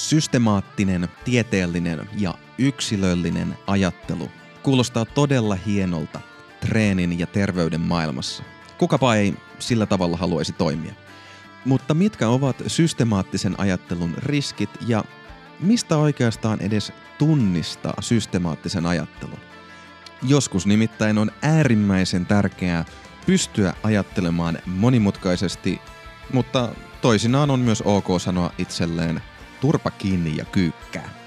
Systemaattinen, tieteellinen ja yksilöllinen ajattelu kuulostaa todella hienolta treenin ja terveyden maailmassa. Kukapa ei sillä tavalla haluaisi toimia. Mutta mitkä ovat systemaattisen ajattelun riskit ja mistä oikeastaan edes tunnistaa systemaattisen ajattelun? Joskus nimittäin on äärimmäisen tärkeää pystyä ajattelemaan monimutkaisesti, mutta toisinaan on myös ok sanoa itselleen turpa kiinni ja kyykkää.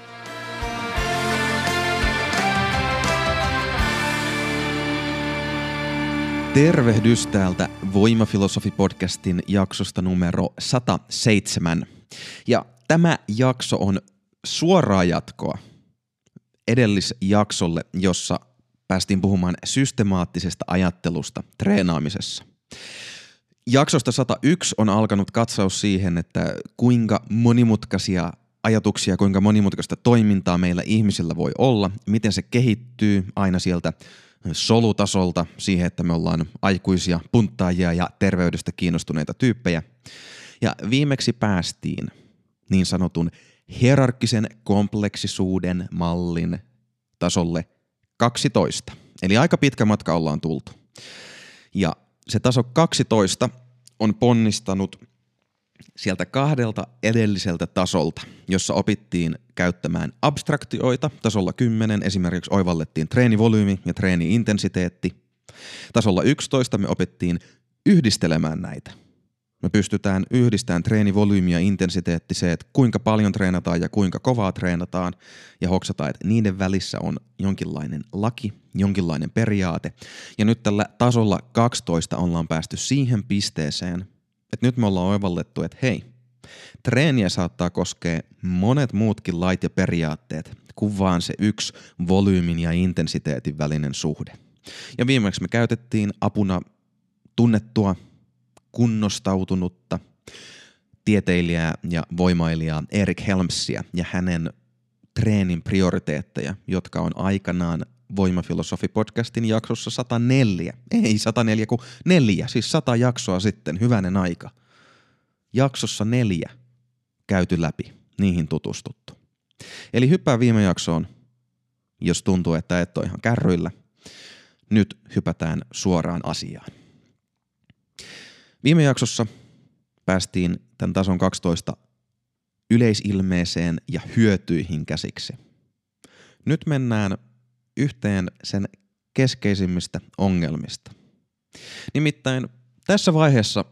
Tervehdys täältä Voimafilosofi-podcastin jaksosta numero 107. Ja tämä jakso on suoraa jatkoa edellisjaksolle, jossa päästiin puhumaan systemaattisesta ajattelusta treenaamisessa. Jaksosta 101 on alkanut katsaus siihen, että kuinka monimutkaisia ajatuksia, kuinka monimutkaista toimintaa meillä ihmisillä voi olla, miten se kehittyy aina sieltä solutasolta siihen, että me ollaan aikuisia punttaajia ja terveydestä kiinnostuneita tyyppejä. Ja viimeksi päästiin niin sanotun hierarkkisen kompleksisuuden mallin tasolle 12. Eli aika pitkä matka ollaan tultu. Ja se taso 12 on ponnistanut sieltä kahdelta edelliseltä tasolta, jossa opittiin käyttämään abstraktioita. Tasolla 10 esimerkiksi oivallettiin treenivolyymi ja treeniintensiteetti. Tasolla 11 me opittiin yhdistelemään näitä. Me pystytään yhdistämään treenivolyymi ja intensiteetti se, että kuinka paljon treenataan ja kuinka kovaa treenataan ja hoksataan, että niiden välissä on jonkinlainen laki, jonkinlainen periaate. Ja nyt tällä tasolla 12 ollaan päästy siihen pisteeseen, että nyt me ollaan oivallettu, että hei, treeniä saattaa koskea monet muutkin lait ja periaatteet kuin vaan se yksi volyymin ja intensiteetin välinen suhde. Ja viimeksi me käytettiin apuna tunnettua, kunnostautunutta tieteilijää ja voimailijaa Erik Helmsia ja hänen treenin prioriteetteja, jotka on aikanaan Voimafilosofi-podcastin jaksossa 104. Ei 104, kun neljä, siis 100 jaksoa sitten, hyvänen aika. Jaksossa neljä käyty läpi, niihin tutustuttu. Eli hyppää viime jaksoon, jos tuntuu, että et ole ihan kärryillä. Nyt hypätään suoraan asiaan. Viime jaksossa päästiin tämän tason 12 yleisilmeeseen ja hyötyihin käsiksi. Nyt mennään yhteen sen keskeisimmistä ongelmista. Nimittäin tässä vaiheessa,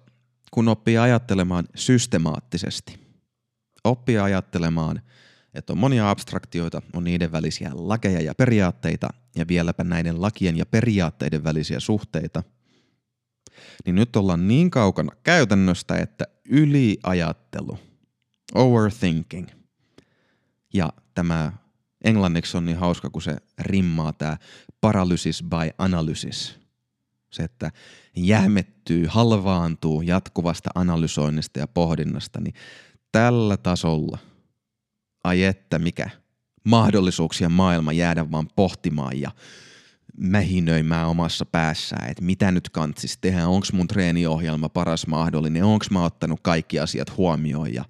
kun oppii ajattelemaan systemaattisesti, oppii ajattelemaan, että on monia abstraktioita, on niiden välisiä lakeja ja periaatteita ja vieläpä näiden lakien ja periaatteiden välisiä suhteita, niin nyt ollaan niin kaukana käytännöstä, että yliajattelu, overthinking ja tämä englanniksi on niin hauska, kun se rimmaa tämä paralysis by analysis. Se, että jähmettyy, halvaantuu jatkuvasta analysoinnista ja pohdinnasta, niin tällä tasolla, ai että mikä, mahdollisuuksia maailma jäädä vaan pohtimaan ja mähinöimään omassa päässään, että mitä nyt kantsis tehdä, onko mun treeniohjelma paras mahdollinen, onko mä ottanut kaikki asiat huomioon ja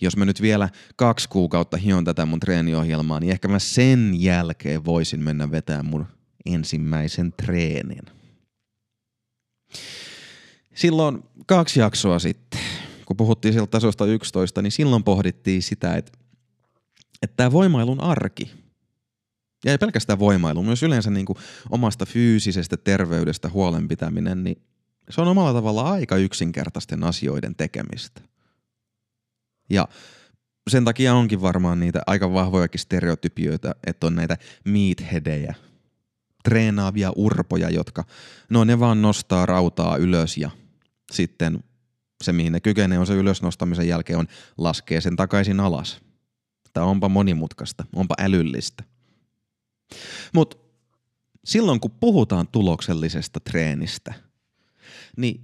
jos mä nyt vielä kaksi kuukautta hion tätä mun treeniohjelmaa, niin ehkä mä sen jälkeen voisin mennä vetämään mun ensimmäisen treenin. Silloin kaksi jaksoa sitten, kun puhuttiin sieltä tasosta 11, niin silloin pohdittiin sitä, että, että tämä voimailun arki, ja ei pelkästään voimailu, myös yleensä niin kuin omasta fyysisestä terveydestä huolenpitäminen, niin se on omalla tavalla aika yksinkertaisten asioiden tekemistä – ja sen takia onkin varmaan niitä aika vahvojakin stereotypioita, että on näitä meatheadejä, treenaavia urpoja, jotka, no ne vaan nostaa rautaa ylös ja sitten se, mihin ne kykenee on se ylös nostamisen jälkeen, on laskee sen takaisin alas. Tämä onpa monimutkaista, onpa älyllistä. Mutta silloin kun puhutaan tuloksellisesta treenistä, niin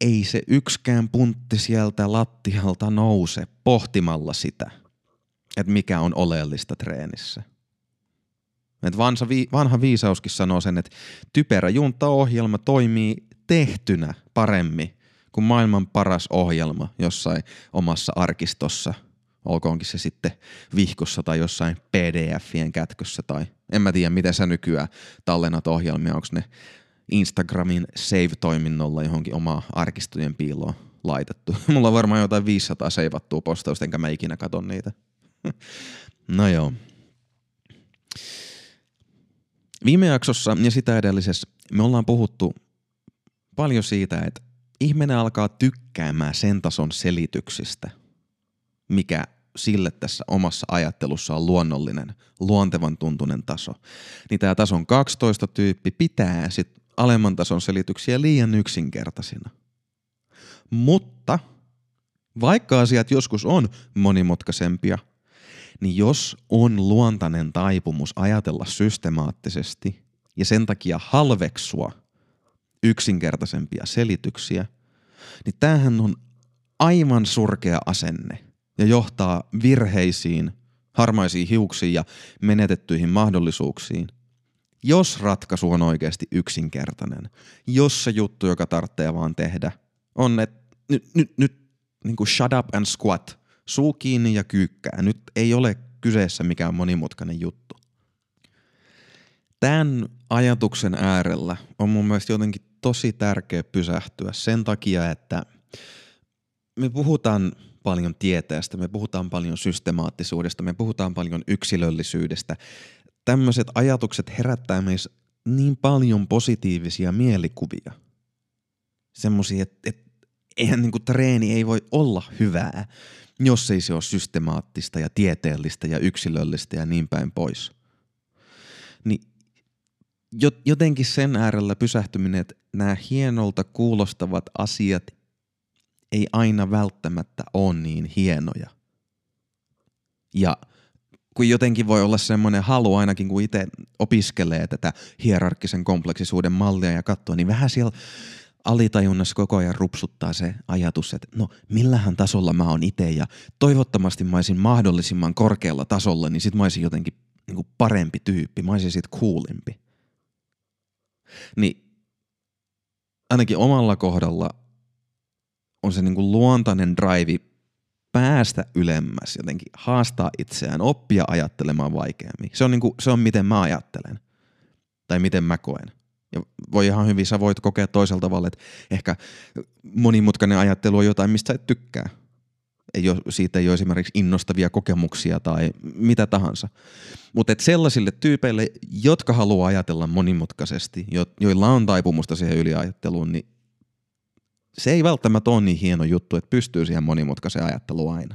ei se yksikään puntti sieltä lattialta nouse pohtimalla sitä, että mikä on oleellista treenissä. Et vanha, vi, vanha viisauskin sanoo sen, että typerä juntaohjelma toimii tehtynä paremmin kuin maailman paras ohjelma jossain omassa arkistossa olkoonkin se sitten vihkossa tai jossain pdf-ien kätkössä tai en mä tiedä, miten sä nykyään tallennat ohjelmia, onko ne Instagramin save-toiminnolla johonkin omaa arkistojen piiloon laitettu. Mulla on varmaan jotain 500 seivattua postausta, enkä mä ikinä katon niitä. no joo. Viime jaksossa ja sitä edellisessä me ollaan puhuttu paljon siitä, että ihminen alkaa tykkäämään sen tason selityksistä, mikä sille tässä omassa ajattelussa on luonnollinen, luontevan tuntunen taso. Niin tämä tason 12 tyyppi pitää sit alemman tason selityksiä liian yksinkertaisina. Mutta vaikka asiat joskus on monimutkaisempia, niin jos on luontainen taipumus ajatella systemaattisesti ja sen takia halveksua yksinkertaisempia selityksiä, niin tämähän on aivan surkea asenne ja johtaa virheisiin, harmaisiin hiuksiin ja menetettyihin mahdollisuuksiin. Jos ratkaisu on oikeasti yksinkertainen, jos se juttu, joka tarvitsee vaan tehdä, on, että nyt, nyt, nyt niin kuin shut up and squat, suu kiinni ja kyykkää. Nyt ei ole kyseessä mikään monimutkainen juttu. Tämän ajatuksen äärellä on mun mielestä jotenkin tosi tärkeä pysähtyä sen takia, että me puhutaan paljon tieteestä, me puhutaan paljon systemaattisuudesta, me puhutaan paljon yksilöllisyydestä. Tämmöiset ajatukset herättää meissä niin paljon positiivisia mielikuvia. Semmoisia, että, että eihän niinku treeni ei voi olla hyvää, jos ei se ole systemaattista ja tieteellistä ja yksilöllistä ja niin päin pois. Niin jotenkin sen äärellä pysähtyminen, että nämä hienolta kuulostavat asiat ei aina välttämättä ole niin hienoja. Ja kun jotenkin voi olla semmoinen halu ainakin, kun itse opiskelee tätä hierarkkisen kompleksisuuden mallia ja katsoo, niin vähän siellä alitajunnassa koko ajan rupsuttaa se ajatus, että no millähän tasolla mä oon itse ja toivottavasti mä olisin mahdollisimman korkealla tasolla, niin sit mä olisin jotenkin niin parempi tyyppi, mä olisin sit coolimpi. Niin ainakin omalla kohdalla on se niin kuin luontainen drive päästä ylemmäs, jotenkin haastaa itseään, oppia ajattelemaan vaikeammin. Se on, niin kuin, se on miten mä ajattelen tai miten mä koen. Ja voi ihan hyvin, sä voit kokea toisella tavalla, että ehkä monimutkainen ajattelu on jotain, mistä et tykkää. Ei ole, siitä ei ole esimerkiksi innostavia kokemuksia tai mitä tahansa. Mutta sellaisille tyypeille, jotka haluaa ajatella monimutkaisesti, jo, joilla on taipumusta siihen yliajatteluun, niin se ei välttämättä ole niin hieno juttu, että pystyy siihen monimutkaiseen ajatteluun aina.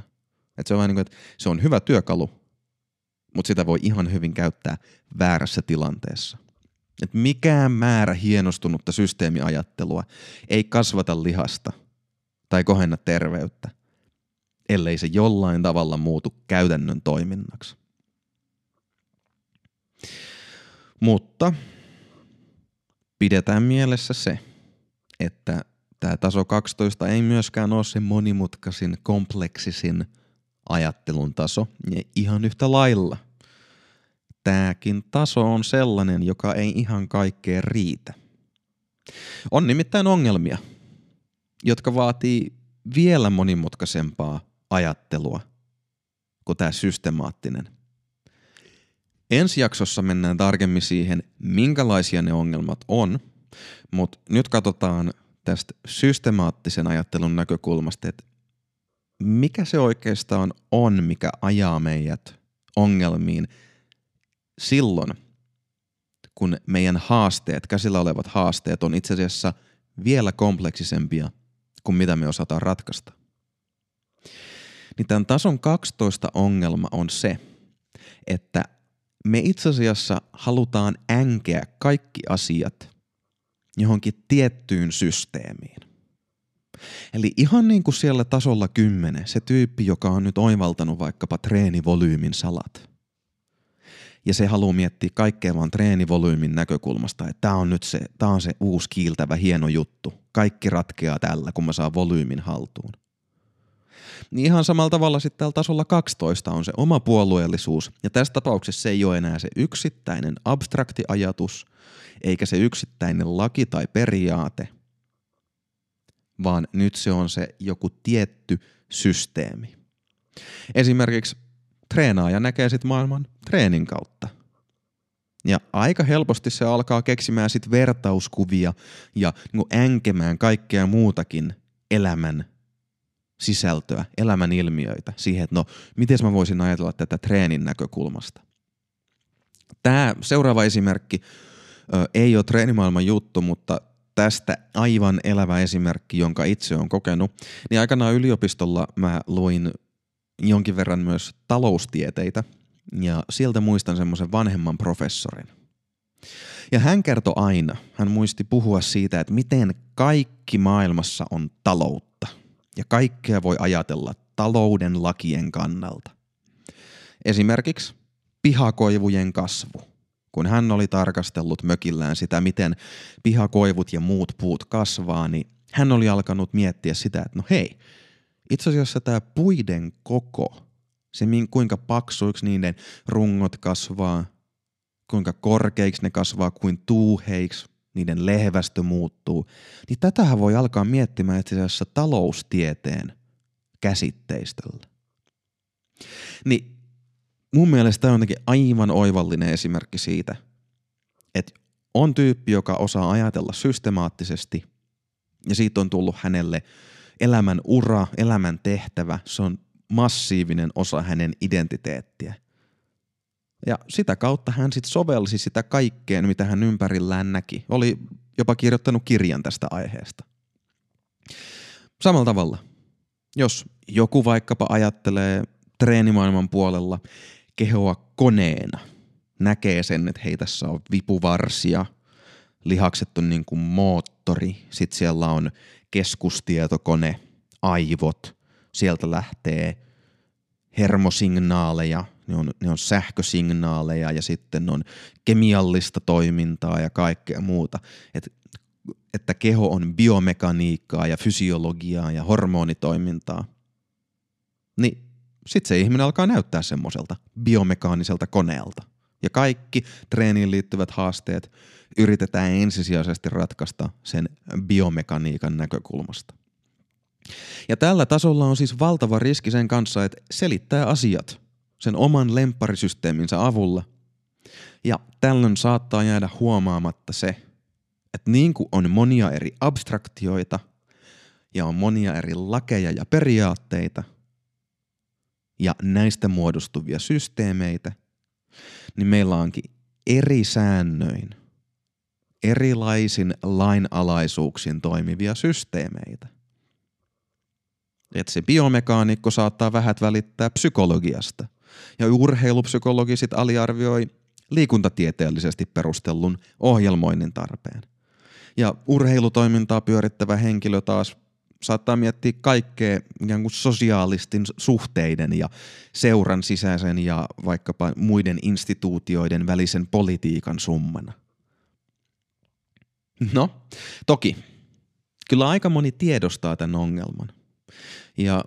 Et se on vähän niin kuin, että se on hyvä työkalu, mutta sitä voi ihan hyvin käyttää väärässä tilanteessa. Et mikään määrä hienostunutta systeemiajattelua ei kasvata lihasta tai kohenna terveyttä, ellei se jollain tavalla muutu käytännön toiminnaksi. Mutta pidetään mielessä se, että tämä taso 12 ei myöskään ole se monimutkaisin, kompleksisin ajattelun taso, ja ihan yhtä lailla – tämäkin taso on sellainen, joka ei ihan kaikkeen riitä. On nimittäin ongelmia, jotka vaatii vielä monimutkaisempaa ajattelua kuin tämä systemaattinen. Ensi jaksossa mennään tarkemmin siihen, minkälaisia ne ongelmat on, mutta nyt katsotaan tästä systemaattisen ajattelun näkökulmasta, että mikä se oikeastaan on, mikä ajaa meidät ongelmiin – silloin, kun meidän haasteet, käsillä olevat haasteet on itse asiassa vielä kompleksisempia kuin mitä me osataan ratkaista. Niin tämän tason 12 ongelma on se, että me itse asiassa halutaan änkeä kaikki asiat johonkin tiettyyn systeemiin. Eli ihan niin kuin siellä tasolla 10, se tyyppi, joka on nyt oivaltanut vaikkapa treenivolyymin salat – ja se haluaa miettiä kaikkea vaan treenivolyymin näkökulmasta, että tämä on nyt se, tää on se uusi kiiltävä hieno juttu. Kaikki ratkeaa tällä, kun mä saan volyymin haltuun. Niin ihan samalla tavalla sitten tällä tasolla 12 on se oma puolueellisuus, ja tässä tapauksessa se ei ole enää se yksittäinen abstrakti ajatus, eikä se yksittäinen laki tai periaate, vaan nyt se on se joku tietty systeemi. Esimerkiksi treenaaja näkee sit maailman treenin kautta. Ja aika helposti se alkaa keksimään sit vertauskuvia ja niin änkemään kaikkea muutakin elämän sisältöä, elämän ilmiöitä siihen, että no, miten mä voisin ajatella tätä treenin näkökulmasta. Tämä seuraava esimerkki ö, ei ole treenimaailman juttu, mutta tästä aivan elävä esimerkki, jonka itse olen kokenut, niin aikanaan yliopistolla mä luin jonkin verran myös taloustieteitä ja sieltä muistan semmoisen vanhemman professorin. Ja hän kertoi aina, hän muisti puhua siitä, että miten kaikki maailmassa on taloutta ja kaikkea voi ajatella talouden lakien kannalta. Esimerkiksi pihakoivujen kasvu. Kun hän oli tarkastellut mökillään sitä, miten pihakoivut ja muut puut kasvaa, niin hän oli alkanut miettiä sitä, että no hei, itse asiassa tämä puiden koko, se kuinka paksuiksi niiden rungot kasvaa, kuinka korkeiksi ne kasvaa, kuin tuuheiksi niiden lehvästö muuttuu, niin tätähän voi alkaa miettimään itse asiassa taloustieteen käsitteistöllä. Niin mun mielestä tämä on jotenkin aivan oivallinen esimerkki siitä, että on tyyppi, joka osaa ajatella systemaattisesti ja siitä on tullut hänelle elämän ura, elämän tehtävä, se on massiivinen osa hänen identiteettiä. Ja sitä kautta hän sitten sovelsi sitä kaikkeen, mitä hän ympärillään näki. Oli jopa kirjoittanut kirjan tästä aiheesta. Samalla tavalla, jos joku vaikkapa ajattelee treenimaailman puolella kehoa koneena, näkee sen, että hei tässä on vipuvarsia, lihakset on niin kuin moottori, sitten siellä on keskustietokone, aivot, sieltä lähtee hermosignaaleja, ne on, ne on sähkösignaaleja ja sitten on kemiallista toimintaa ja kaikkea muuta. Et, että keho on biomekaniikkaa ja fysiologiaa ja hormonitoimintaa. Niin sitten se ihminen alkaa näyttää semmoiselta biomekaaniselta koneelta. Ja kaikki treeniin liittyvät haasteet yritetään ensisijaisesti ratkaista sen biomekaniikan näkökulmasta. Ja tällä tasolla on siis valtava riski sen kanssa, että selittää asiat sen oman lempparisysteeminsä avulla. Ja tällöin saattaa jäädä huomaamatta se, että niin kuin on monia eri abstraktioita ja on monia eri lakeja ja periaatteita ja näistä muodostuvia systeemeitä, niin meillä onkin eri säännöin, erilaisin lainalaisuuksin toimivia systeemeitä. Että se biomekaanikko saattaa vähät välittää psykologiasta. Ja urheilupsykologi sit aliarvioi liikuntatieteellisesti perustellun ohjelmoinnin tarpeen. Ja urheilutoimintaa pyörittävä henkilö taas saattaa miettiä kaikkea ikään kuin sosiaalisten suhteiden ja seuran sisäisen ja vaikkapa muiden instituutioiden välisen politiikan summana. No, toki. Kyllä aika moni tiedostaa tämän ongelman. Ja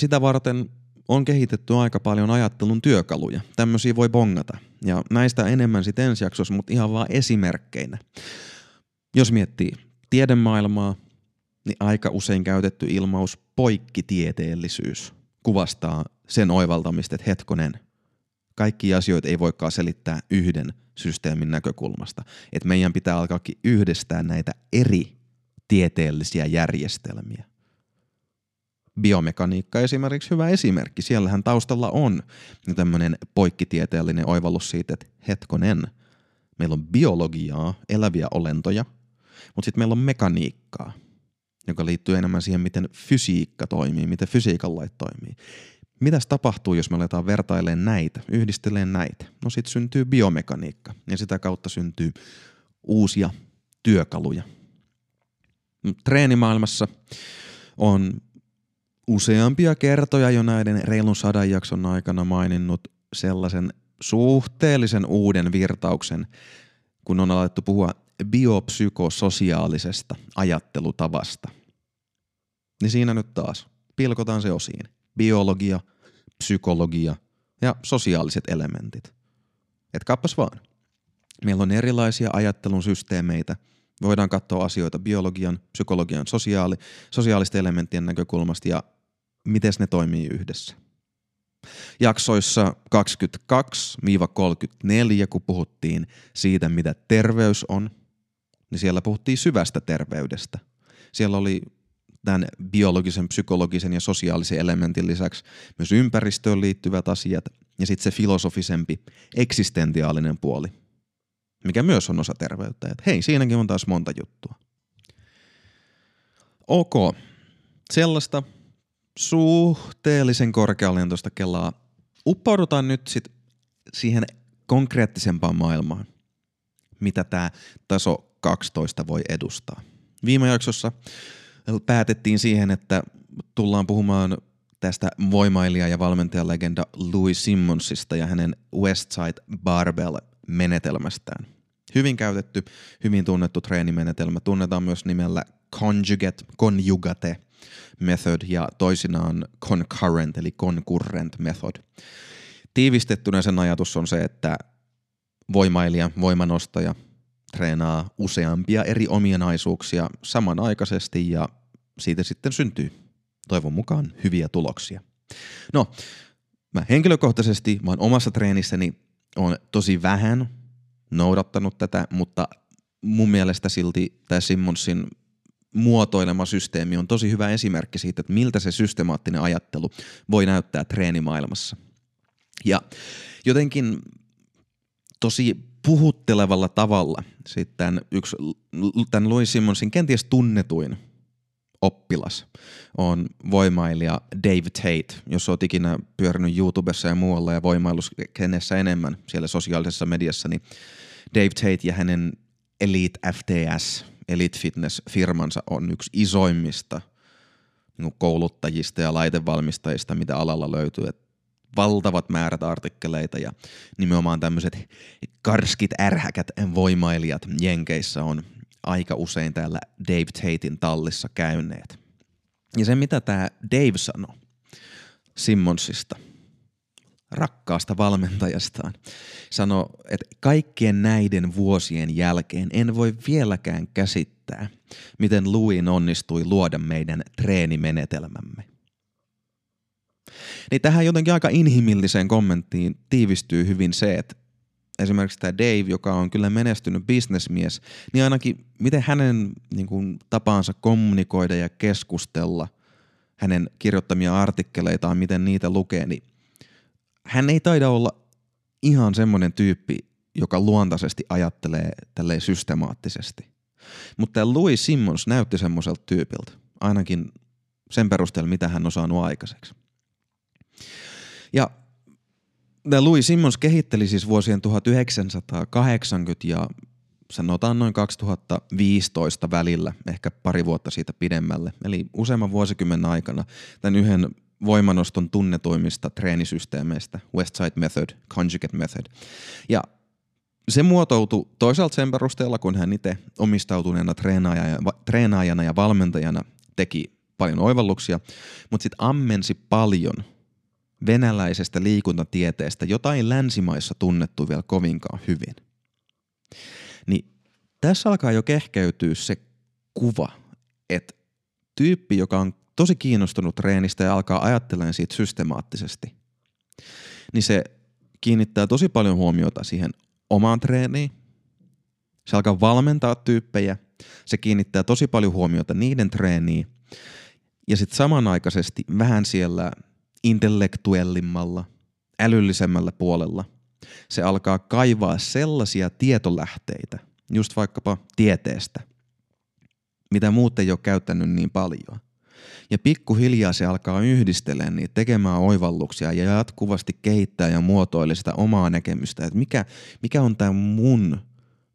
sitä varten on kehitetty aika paljon ajattelun työkaluja. Tämmöisiä voi bongata. Ja näistä enemmän sitten ensi jaksossa, mutta ihan vaan esimerkkeinä. Jos miettii tiedemaailmaa, niin aika usein käytetty ilmaus poikkitieteellisyys kuvastaa sen oivaltamista, että hetkonen, kaikki asioita ei voikaan selittää yhden systeemin näkökulmasta. Että meidän pitää alkaakin yhdistää näitä eri tieteellisiä järjestelmiä – biomekaniikka esimerkiksi hyvä esimerkki. Siellähän taustalla on tämmöinen poikkitieteellinen oivallus siitä, että hetkonen, meillä on biologiaa, eläviä olentoja, mutta sitten meillä on mekaniikkaa, joka liittyy enemmän siihen, miten fysiikka toimii, miten fysiikan lait toimii. Mitäs tapahtuu, jos me aletaan vertailemaan näitä, yhdisteleen näitä? No sitten syntyy biomekaniikka ja sitä kautta syntyy uusia työkaluja. Treenimaailmassa on useampia kertoja jo näiden reilun sadan jakson aikana maininnut sellaisen suhteellisen uuden virtauksen, kun on alettu puhua biopsykososiaalisesta ajattelutavasta. Niin siinä nyt taas pilkotaan se osiin. Biologia, psykologia ja sosiaaliset elementit. Et kappas vaan. Meillä on erilaisia ajattelun systeemeitä. Voidaan katsoa asioita biologian, psykologian, sosiaali, sosiaalisten elementtien näkökulmasta ja miten ne toimii yhdessä. Jaksoissa 22-34, kun puhuttiin siitä, mitä terveys on, niin siellä puhuttiin syvästä terveydestä. Siellä oli tämän biologisen, psykologisen ja sosiaalisen elementin lisäksi myös ympäristöön liittyvät asiat ja sitten se filosofisempi, eksistentiaalinen puoli, mikä myös on osa terveyttä. Et hei, siinäkin on taas monta juttua. Ok, sellaista suhteellisen korkealentoista kelaa. Uppoudutaan nyt sit siihen konkreettisempaan maailmaan, mitä tämä taso 12 voi edustaa. Viime jaksossa päätettiin siihen, että tullaan puhumaan tästä voimailija- ja valmentajalegenda Louis Simmonsista ja hänen Westside Barbell-menetelmästään. Hyvin käytetty, hyvin tunnettu treenimenetelmä. Tunnetaan myös nimellä conjugate, conjugate method ja toisinaan concurrent eli concurrent method. Tiivistettynä sen ajatus on se, että voimailija, voimanostaja treenaa useampia eri ominaisuuksia samanaikaisesti ja siitä sitten syntyy toivon mukaan hyviä tuloksia. No, mä henkilökohtaisesti, vaan omassa treenissäni on tosi vähän noudattanut tätä, mutta mun mielestä silti tämä Simmonsin muotoilema systeemi on tosi hyvä esimerkki siitä, että miltä se systemaattinen ajattelu voi näyttää treenimaailmassa. Ja jotenkin tosi puhuttelevalla tavalla sitten yksi, tämän Louis Simmonsin kenties tunnetuin oppilas on voimailija Dave Tate, jos olet ikinä pyörinyt YouTubessa ja muualla ja voimailuskenessä enemmän siellä sosiaalisessa mediassa, niin Dave Tate ja hänen Elite FTS, Elite Fitness-firmansa on yksi isoimmista niin kouluttajista ja laitevalmistajista, mitä alalla löytyy. Et valtavat määrät artikkeleita ja nimenomaan tämmöiset karskit ärhäkät voimailijat Jenkeissä on aika usein täällä Dave Tatein tallissa käyneet. Ja se mitä tämä Dave sanoi Simmonsista, rakkaasta valmentajastaan, sanoi, että kaikkien näiden vuosien jälkeen en voi vieläkään käsittää, miten Louis onnistui luoda meidän treenimenetelmämme. Niin tähän jotenkin aika inhimilliseen kommenttiin tiivistyy hyvin se, että esimerkiksi tämä Dave, joka on kyllä menestynyt bisnesmies, niin ainakin miten hänen niin kuin, tapaansa kommunikoida ja keskustella, hänen kirjoittamia artikkeleitaan, miten niitä lukee, niin hän ei taida olla ihan semmoinen tyyppi, joka luontaisesti ajattelee tälleen systemaattisesti. Mutta Louis Simmons näytti semmoiselta tyypiltä, ainakin sen perusteella, mitä hän on saanut aikaiseksi. Ja tämä Louis Simmons kehitteli siis vuosien 1980 ja sanotaan noin 2015 välillä, ehkä pari vuotta siitä pidemmälle, eli useamman vuosikymmenen aikana tämän yhden voimanoston tunnetuimmista treenisysteemeistä, Westside Method, Conjugate Method. Ja se muotoutui toisaalta sen perusteella, kun hän itse omistautuneena treenaajana, treenaajana ja valmentajana teki paljon oivalluksia, mutta sitten ammensi paljon – venäläisestä liikuntatieteestä, jota ei länsimaissa tunnettu vielä kovinkaan hyvin. Niin tässä alkaa jo kehkeytyä se kuva, että tyyppi, joka on tosi kiinnostunut treenistä ja alkaa ajattelemaan siitä systemaattisesti, niin se kiinnittää tosi paljon huomiota siihen omaan treeniin. Se alkaa valmentaa tyyppejä, se kiinnittää tosi paljon huomiota niiden treeniin ja sitten samanaikaisesti vähän siellä intellektuellimmalla, älyllisemmällä puolella. Se alkaa kaivaa sellaisia tietolähteitä, just vaikkapa tieteestä, mitä muut ei ole käyttänyt niin paljon. Ja pikkuhiljaa se alkaa yhdistelemään niitä, tekemään oivalluksia ja jatkuvasti kehittää ja muotoilee sitä omaa näkemystä, että mikä, mikä on tämä mun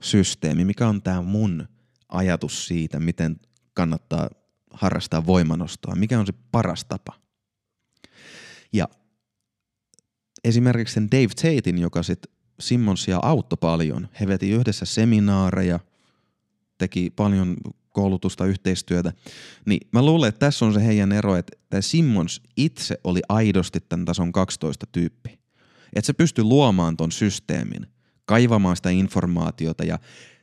systeemi, mikä on tämä mun ajatus siitä, miten kannattaa harrastaa voimanostoa, mikä on se paras tapa. Ja esimerkiksi sen Dave Tatein, joka sitten Simmonsia auttoi paljon, he veti yhdessä seminaareja, teki paljon koulutusta, yhteistyötä, niin mä luulen, että tässä on se heidän ero, että tämä Simmons itse oli aidosti tämän tason 12 tyyppi. Että se pystyi luomaan ton systeemin, kaivamaan sitä informaatiota ja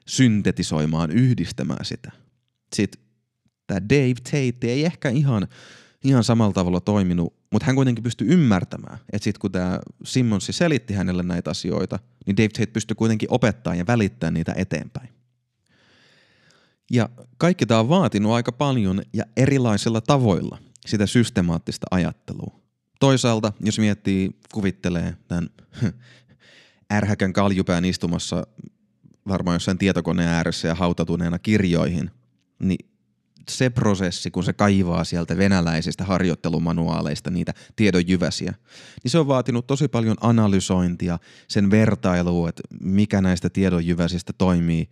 syntetisoimaan, yhdistämään sitä. Sitten tämä Dave Tate ei ehkä ihan, ihan samalla tavalla toiminut Mutta hän kuitenkin pystyi ymmärtämään, että sitten kun tämä Simmonsi selitti hänelle näitä asioita, niin Dave Tate pystyi kuitenkin opettaa ja välittämään niitä eteenpäin. Ja kaikki tämä on vaatinut aika paljon ja erilaisilla tavoilla sitä systemaattista ajattelua. Toisaalta, jos miettii, kuvittelee tämän ärhäkän kaljupään istumassa varmaan jossain tietokoneen ääressä ja hautatuneena kirjoihin, niin se prosessi, kun se kaivaa sieltä venäläisistä harjoittelumanuaaleista niitä tiedonjyväsiä, niin se on vaatinut tosi paljon analysointia, sen vertailua, että mikä näistä tiedonjyväsistä toimii,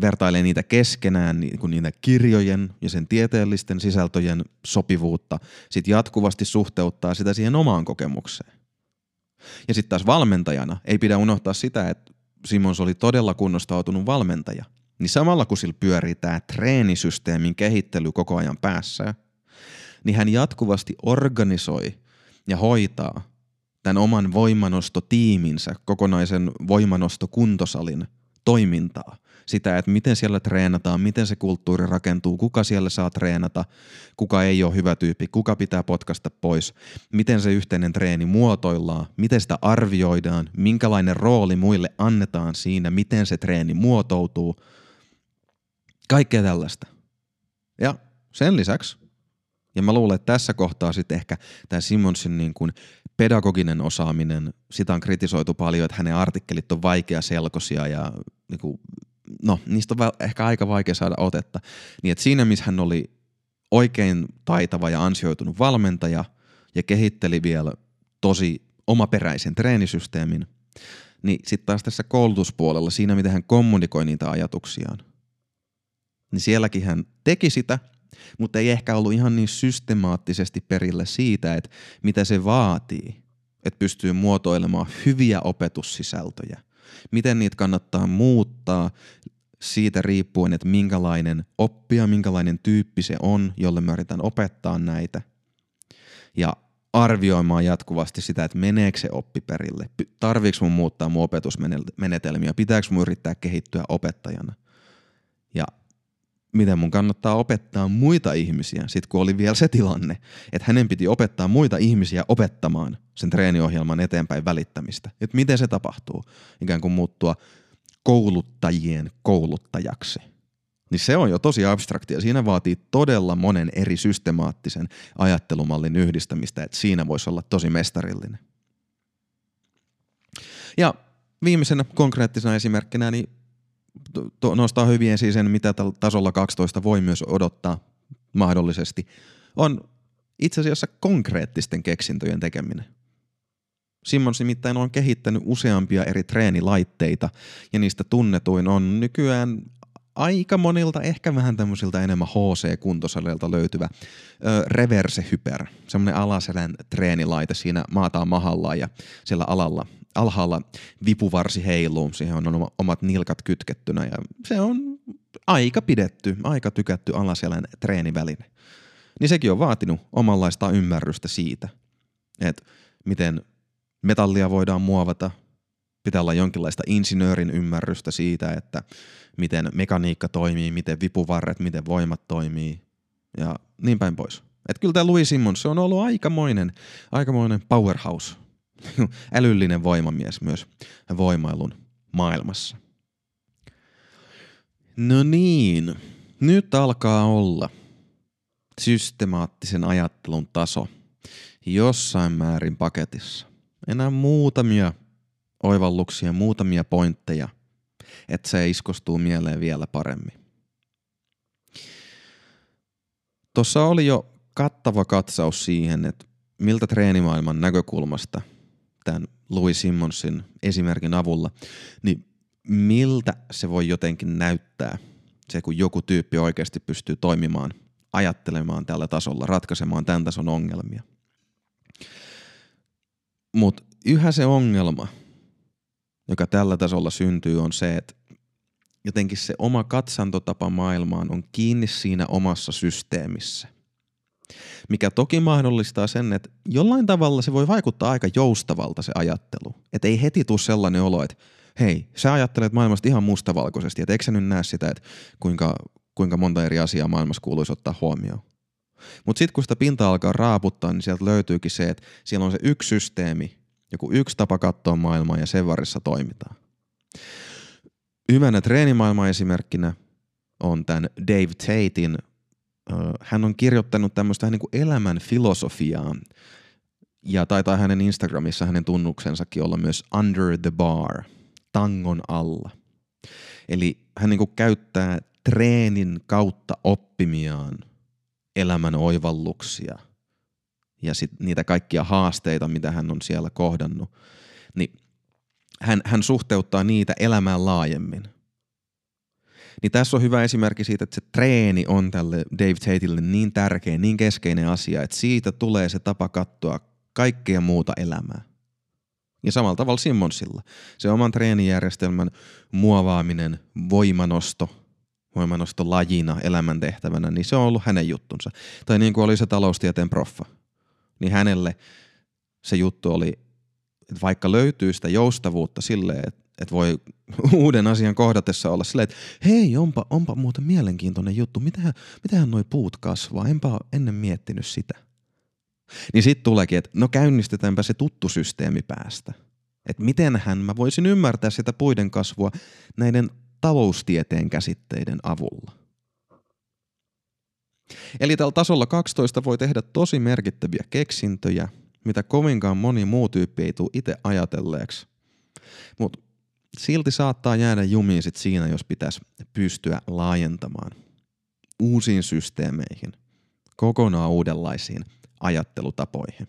vertailee niitä keskenään, niin kuin niitä kirjojen ja sen tieteellisten sisältöjen sopivuutta, sitten jatkuvasti suhteuttaa sitä siihen omaan kokemukseen. Ja sitten taas valmentajana ei pidä unohtaa sitä, että Simons oli todella kunnostautunut valmentaja – niin samalla kun sillä pyörii tämä treenisysteemin kehittely koko ajan päässä, niin hän jatkuvasti organisoi ja hoitaa tämän oman voimanostotiiminsä, kokonaisen voimanostokuntosalin toimintaa. Sitä, että miten siellä treenataan, miten se kulttuuri rakentuu, kuka siellä saa treenata, kuka ei ole hyvä tyyppi, kuka pitää potkasta pois, miten se yhteinen treeni muotoillaan, miten sitä arvioidaan, minkälainen rooli muille annetaan siinä, miten se treeni muotoutuu – Kaikkea tällaista. Ja sen lisäksi, ja mä luulen, että tässä kohtaa sitten ehkä tämä Simonsin niin kuin pedagoginen osaaminen, sitä on kritisoitu paljon, että hänen artikkelit on selkosia ja niin kuin, no, niistä on ehkä aika vaikea saada otetta. Niin että siinä, missä hän oli oikein taitava ja ansioitunut valmentaja ja kehitteli vielä tosi omaperäisen treenisysteemin, niin sitten taas tässä koulutuspuolella, siinä miten hän kommunikoi niitä ajatuksiaan – niin sielläkin hän teki sitä, mutta ei ehkä ollut ihan niin systemaattisesti perille siitä, että mitä se vaatii, että pystyy muotoilemaan hyviä opetussisältöjä. Miten niitä kannattaa muuttaa siitä riippuen, että minkälainen oppija, minkälainen tyyppi se on, jolle mä yritän opettaa näitä. Ja arvioimaan jatkuvasti sitä, että meneekö se oppi perille, tarviiko mun muuttaa mun opetusmenetelmiä, pitääkö mun yrittää kehittyä opettajana. Miten mun kannattaa opettaa muita ihmisiä, sit kun oli vielä se tilanne, että hänen piti opettaa muita ihmisiä opettamaan sen treeniohjelman eteenpäin välittämistä. Että miten se tapahtuu, ikään kuin muuttua kouluttajien kouluttajaksi. Niin se on jo tosi abstraktia. Siinä vaatii todella monen eri systemaattisen ajattelumallin yhdistämistä, että siinä voisi olla tosi mestarillinen. Ja viimeisenä konkreettisena esimerkkinä, niin nostaa hyvin esiin sen, mitä tasolla 12 voi myös odottaa mahdollisesti, on itse asiassa konkreettisten keksintöjen tekeminen. Simmons nimittäin on kehittänyt useampia eri treenilaitteita ja niistä tunnetuin on nykyään aika monilta, ehkä vähän tämmöisiltä enemmän HC-kuntosalilta löytyvä ö, Reverse Hyper, semmoinen alaselän treenilaite siinä maataan mahallaan ja siellä alalla alhaalla vipuvarsi heiluu, siihen on omat nilkat kytkettynä ja se on aika pidetty, aika tykätty alaselän treeniväline. Niin sekin on vaatinut omanlaista ymmärrystä siitä, että miten metallia voidaan muovata, pitää olla jonkinlaista insinöörin ymmärrystä siitä, että miten mekaniikka toimii, miten vipuvarret, miten voimat toimii ja niin päin pois. Että kyllä tämä Louis Simmons, se on ollut aikamoinen, aikamoinen powerhouse älyllinen voimamies myös voimailun maailmassa. No niin, nyt alkaa olla systemaattisen ajattelun taso jossain määrin paketissa. Enää muutamia oivalluksia, muutamia pointteja, että se iskostuu mieleen vielä paremmin. Tuossa oli jo kattava katsaus siihen, että miltä treenimaailman näkökulmasta – tämän Louis Simmonsin esimerkin avulla, niin miltä se voi jotenkin näyttää, se kun joku tyyppi oikeasti pystyy toimimaan, ajattelemaan tällä tasolla, ratkaisemaan tämän tason ongelmia. Mutta yhä se ongelma, joka tällä tasolla syntyy, on se, että jotenkin se oma katsantotapa maailmaan on kiinni siinä omassa systeemissä mikä toki mahdollistaa sen, että jollain tavalla se voi vaikuttaa aika joustavalta se ajattelu. Että ei heti tule sellainen olo, että hei, sä ajattelet maailmasta ihan mustavalkoisesti, että eikö sä nyt näe sitä, että kuinka, kuinka monta eri asiaa maailmassa kuuluisi ottaa huomioon. Mutta sitten kun sitä pintaa alkaa raaputtaa, niin sieltä löytyykin se, että siellä on se yksi systeemi, joku yksi tapa katsoa maailmaa ja sen varissa toimitaan. Hyvänä treenimaailman esimerkkinä on tämän Dave Tatein, hän on kirjoittanut tämmöistä niin kuin elämän filosofiaa, ja taitaa hänen Instagramissa hänen tunnuksensakin olla myös under the bar, tangon alla. Eli hän niin kuin käyttää treenin kautta oppimiaan elämän oivalluksia ja sit niitä kaikkia haasteita, mitä hän on siellä kohdannut, niin hän, hän suhteuttaa niitä elämään laajemmin. Niin tässä on hyvä esimerkki siitä, että se treeni on tälle Dave Tateille niin tärkeä, niin keskeinen asia, että siitä tulee se tapa katsoa kaikkea muuta elämää. Ja samalla tavalla Simmonsilla. Se oman treenijärjestelmän muovaaminen, voimanosto, voimanosto lajina, elämäntehtävänä, niin se on ollut hänen juttunsa. Tai niin kuin oli se taloustieteen proffa. Niin hänelle se juttu oli, että vaikka löytyy sitä joustavuutta silleen, että, että voi uuden asian kohdatessa olla silleen, että hei, onpa, onpa muuten mielenkiintoinen juttu, mitähän, mitähän noi puut kasvaa, enpä ole ennen miettinyt sitä. Niin sitten tuleekin, että no käynnistetäänpä se tuttu systeemi päästä. Että mitenhän mä voisin ymmärtää sitä puiden kasvua näiden taloustieteen käsitteiden avulla. Eli tällä tasolla 12 voi tehdä tosi merkittäviä keksintöjä, mitä kovinkaan moni muu tyyppi ei tule itse ajatelleeksi. Mutta silti saattaa jäädä jumiin sit siinä, jos pitäisi pystyä laajentamaan uusiin systeemeihin, kokonaan uudenlaisiin ajattelutapoihin.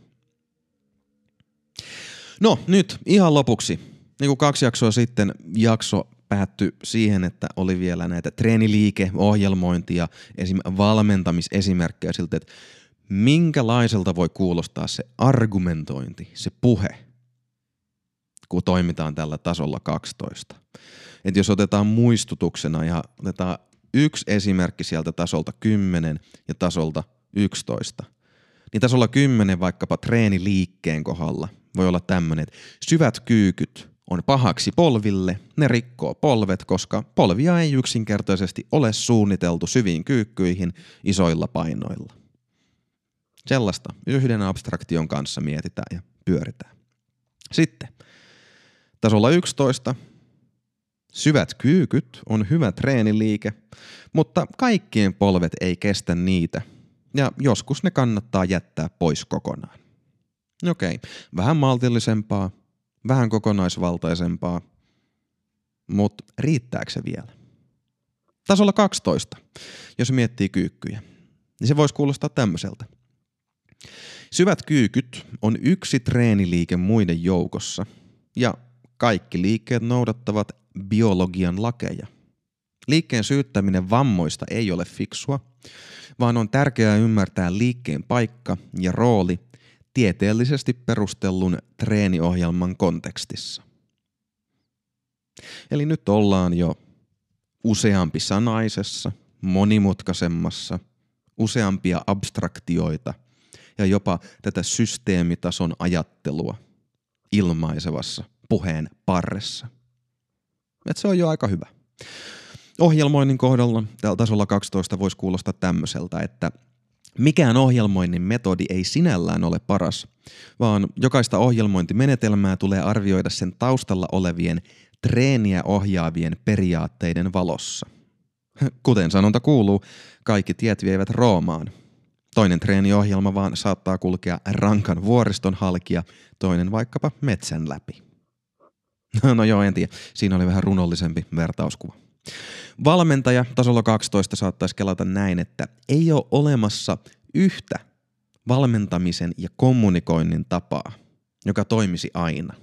No nyt ihan lopuksi, niin kuin kaksi jaksoa sitten jakso päättyi siihen, että oli vielä näitä treeniliike, ohjelmointia, esim. valmentamisesimerkkejä siltä, että minkälaiselta voi kuulostaa se argumentointi, se puhe, kun toimitaan tällä tasolla 12. Et jos otetaan muistutuksena ja otetaan yksi esimerkki sieltä tasolta 10 ja tasolta 11, niin tasolla 10 vaikkapa treeniliikkeen kohdalla voi olla tämmöinen, että syvät kyykyt on pahaksi polville, ne rikkoo polvet, koska polvia ei yksinkertaisesti ole suunniteltu syviin kyykkyihin isoilla painoilla. Sellaista yhden abstraktion kanssa mietitään ja pyöritään. Sitten tasolla 11 Syvät kyykyt on hyvä treeniliike, mutta kaikkien polvet ei kestä niitä, ja joskus ne kannattaa jättää pois kokonaan. Okei, vähän maltillisempaa, vähän kokonaisvaltaisempaa, mutta riittääkö se vielä? Tasolla 12, jos miettii kyykkyjä, niin se voisi kuulostaa tämmöiseltä. Syvät kyykyt on yksi treeniliike muiden joukossa, ja kaikki liikkeet noudattavat biologian lakeja. Liikkeen syyttäminen vammoista ei ole fiksua, vaan on tärkeää ymmärtää liikkeen paikka ja rooli tieteellisesti perustellun treeniohjelman kontekstissa. Eli nyt ollaan jo useampi sanaisessa, monimutkaisemmassa, useampia abstraktioita ja jopa tätä systeemitason ajattelua ilmaisevassa puheen parressa. Et se on jo aika hyvä. Ohjelmoinnin kohdalla tällä tasolla 12 voisi kuulostaa tämmöiseltä, että – Mikään ohjelmoinnin metodi ei sinällään ole paras, vaan jokaista ohjelmointimenetelmää tulee arvioida sen taustalla olevien treeniä ohjaavien periaatteiden valossa. Kuten sanonta kuuluu, kaikki tiet vievät Roomaan. Toinen treeniohjelma vaan saattaa kulkea rankan vuoriston halkia, toinen vaikkapa metsän läpi. No joo, en tiedä. Siinä oli vähän runollisempi vertauskuva. Valmentaja tasolla 12 saattaisi kelata näin, että ei ole olemassa yhtä valmentamisen ja kommunikoinnin tapaa, joka toimisi aina.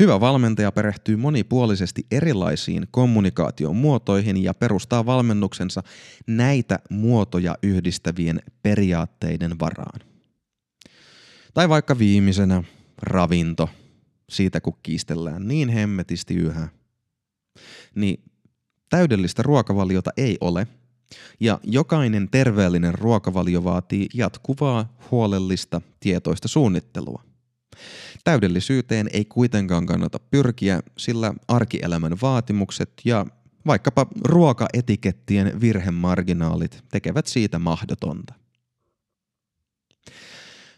Hyvä valmentaja perehtyy monipuolisesti erilaisiin kommunikaation muotoihin ja perustaa valmennuksensa näitä muotoja yhdistävien periaatteiden varaan. Tai vaikka viimeisenä ravinto, siitä kun kiistellään niin hemmetisti yhä, niin Täydellistä ruokavaliota ei ole, ja jokainen terveellinen ruokavalio vaatii jatkuvaa, huolellista, tietoista suunnittelua. Täydellisyyteen ei kuitenkaan kannata pyrkiä, sillä arkielämän vaatimukset ja vaikkapa ruokaetikettien virhemarginaalit tekevät siitä mahdotonta.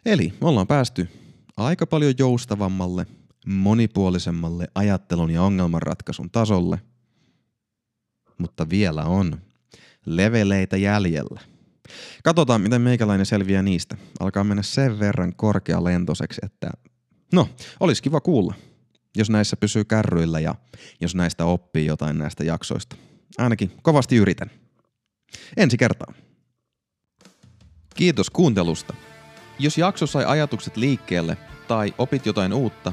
Eli ollaan päästy aika paljon joustavammalle, monipuolisemmalle ajattelun ja ongelmanratkaisun tasolle, mutta vielä on leveleitä jäljellä. Katsotaan, miten meikäläinen selviää niistä. Alkaa mennä sen verran korkealentoiseksi, että no, olisi kiva kuulla, jos näissä pysyy kärryillä ja jos näistä oppii jotain näistä jaksoista. Ainakin kovasti yritän. Ensi kertaa. Kiitos kuuntelusta. Jos jakso sai ajatukset liikkeelle tai opit jotain uutta,